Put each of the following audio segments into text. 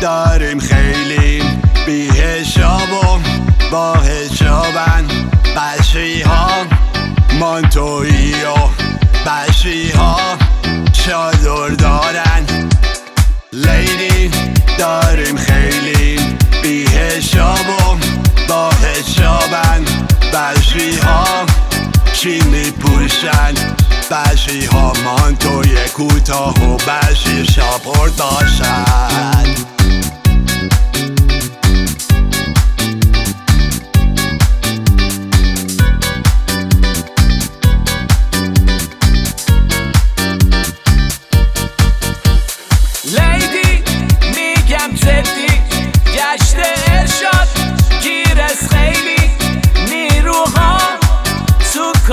داریم خیلی بی حساب و با حسابن. بسی ها مانتویی و بسی ها چادر دارن. لیلی داریم خیلی بی حساب و با حسابن. بسی ها چی میپوشن؟ بسی ها مانتوی کوتاه و بسی شاپور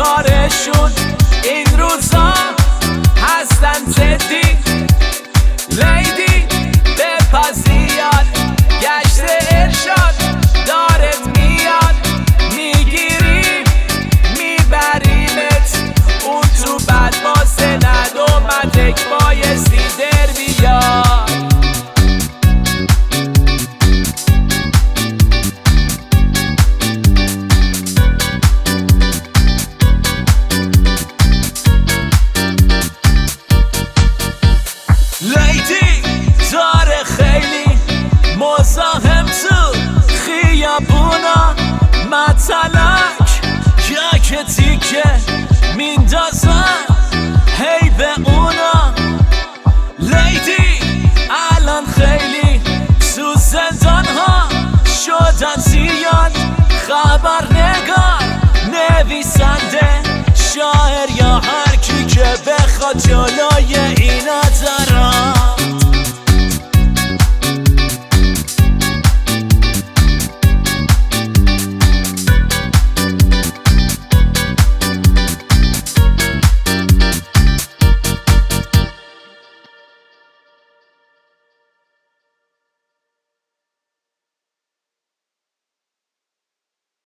کارشون این روزا هستن جدی. متلک که تیکه میندازن هی به اونا. لیدی الان خیلی تو زندان ها شدن زیاد. خبر نگار نویسنده شاعر یا هر کی که بخواد جلوی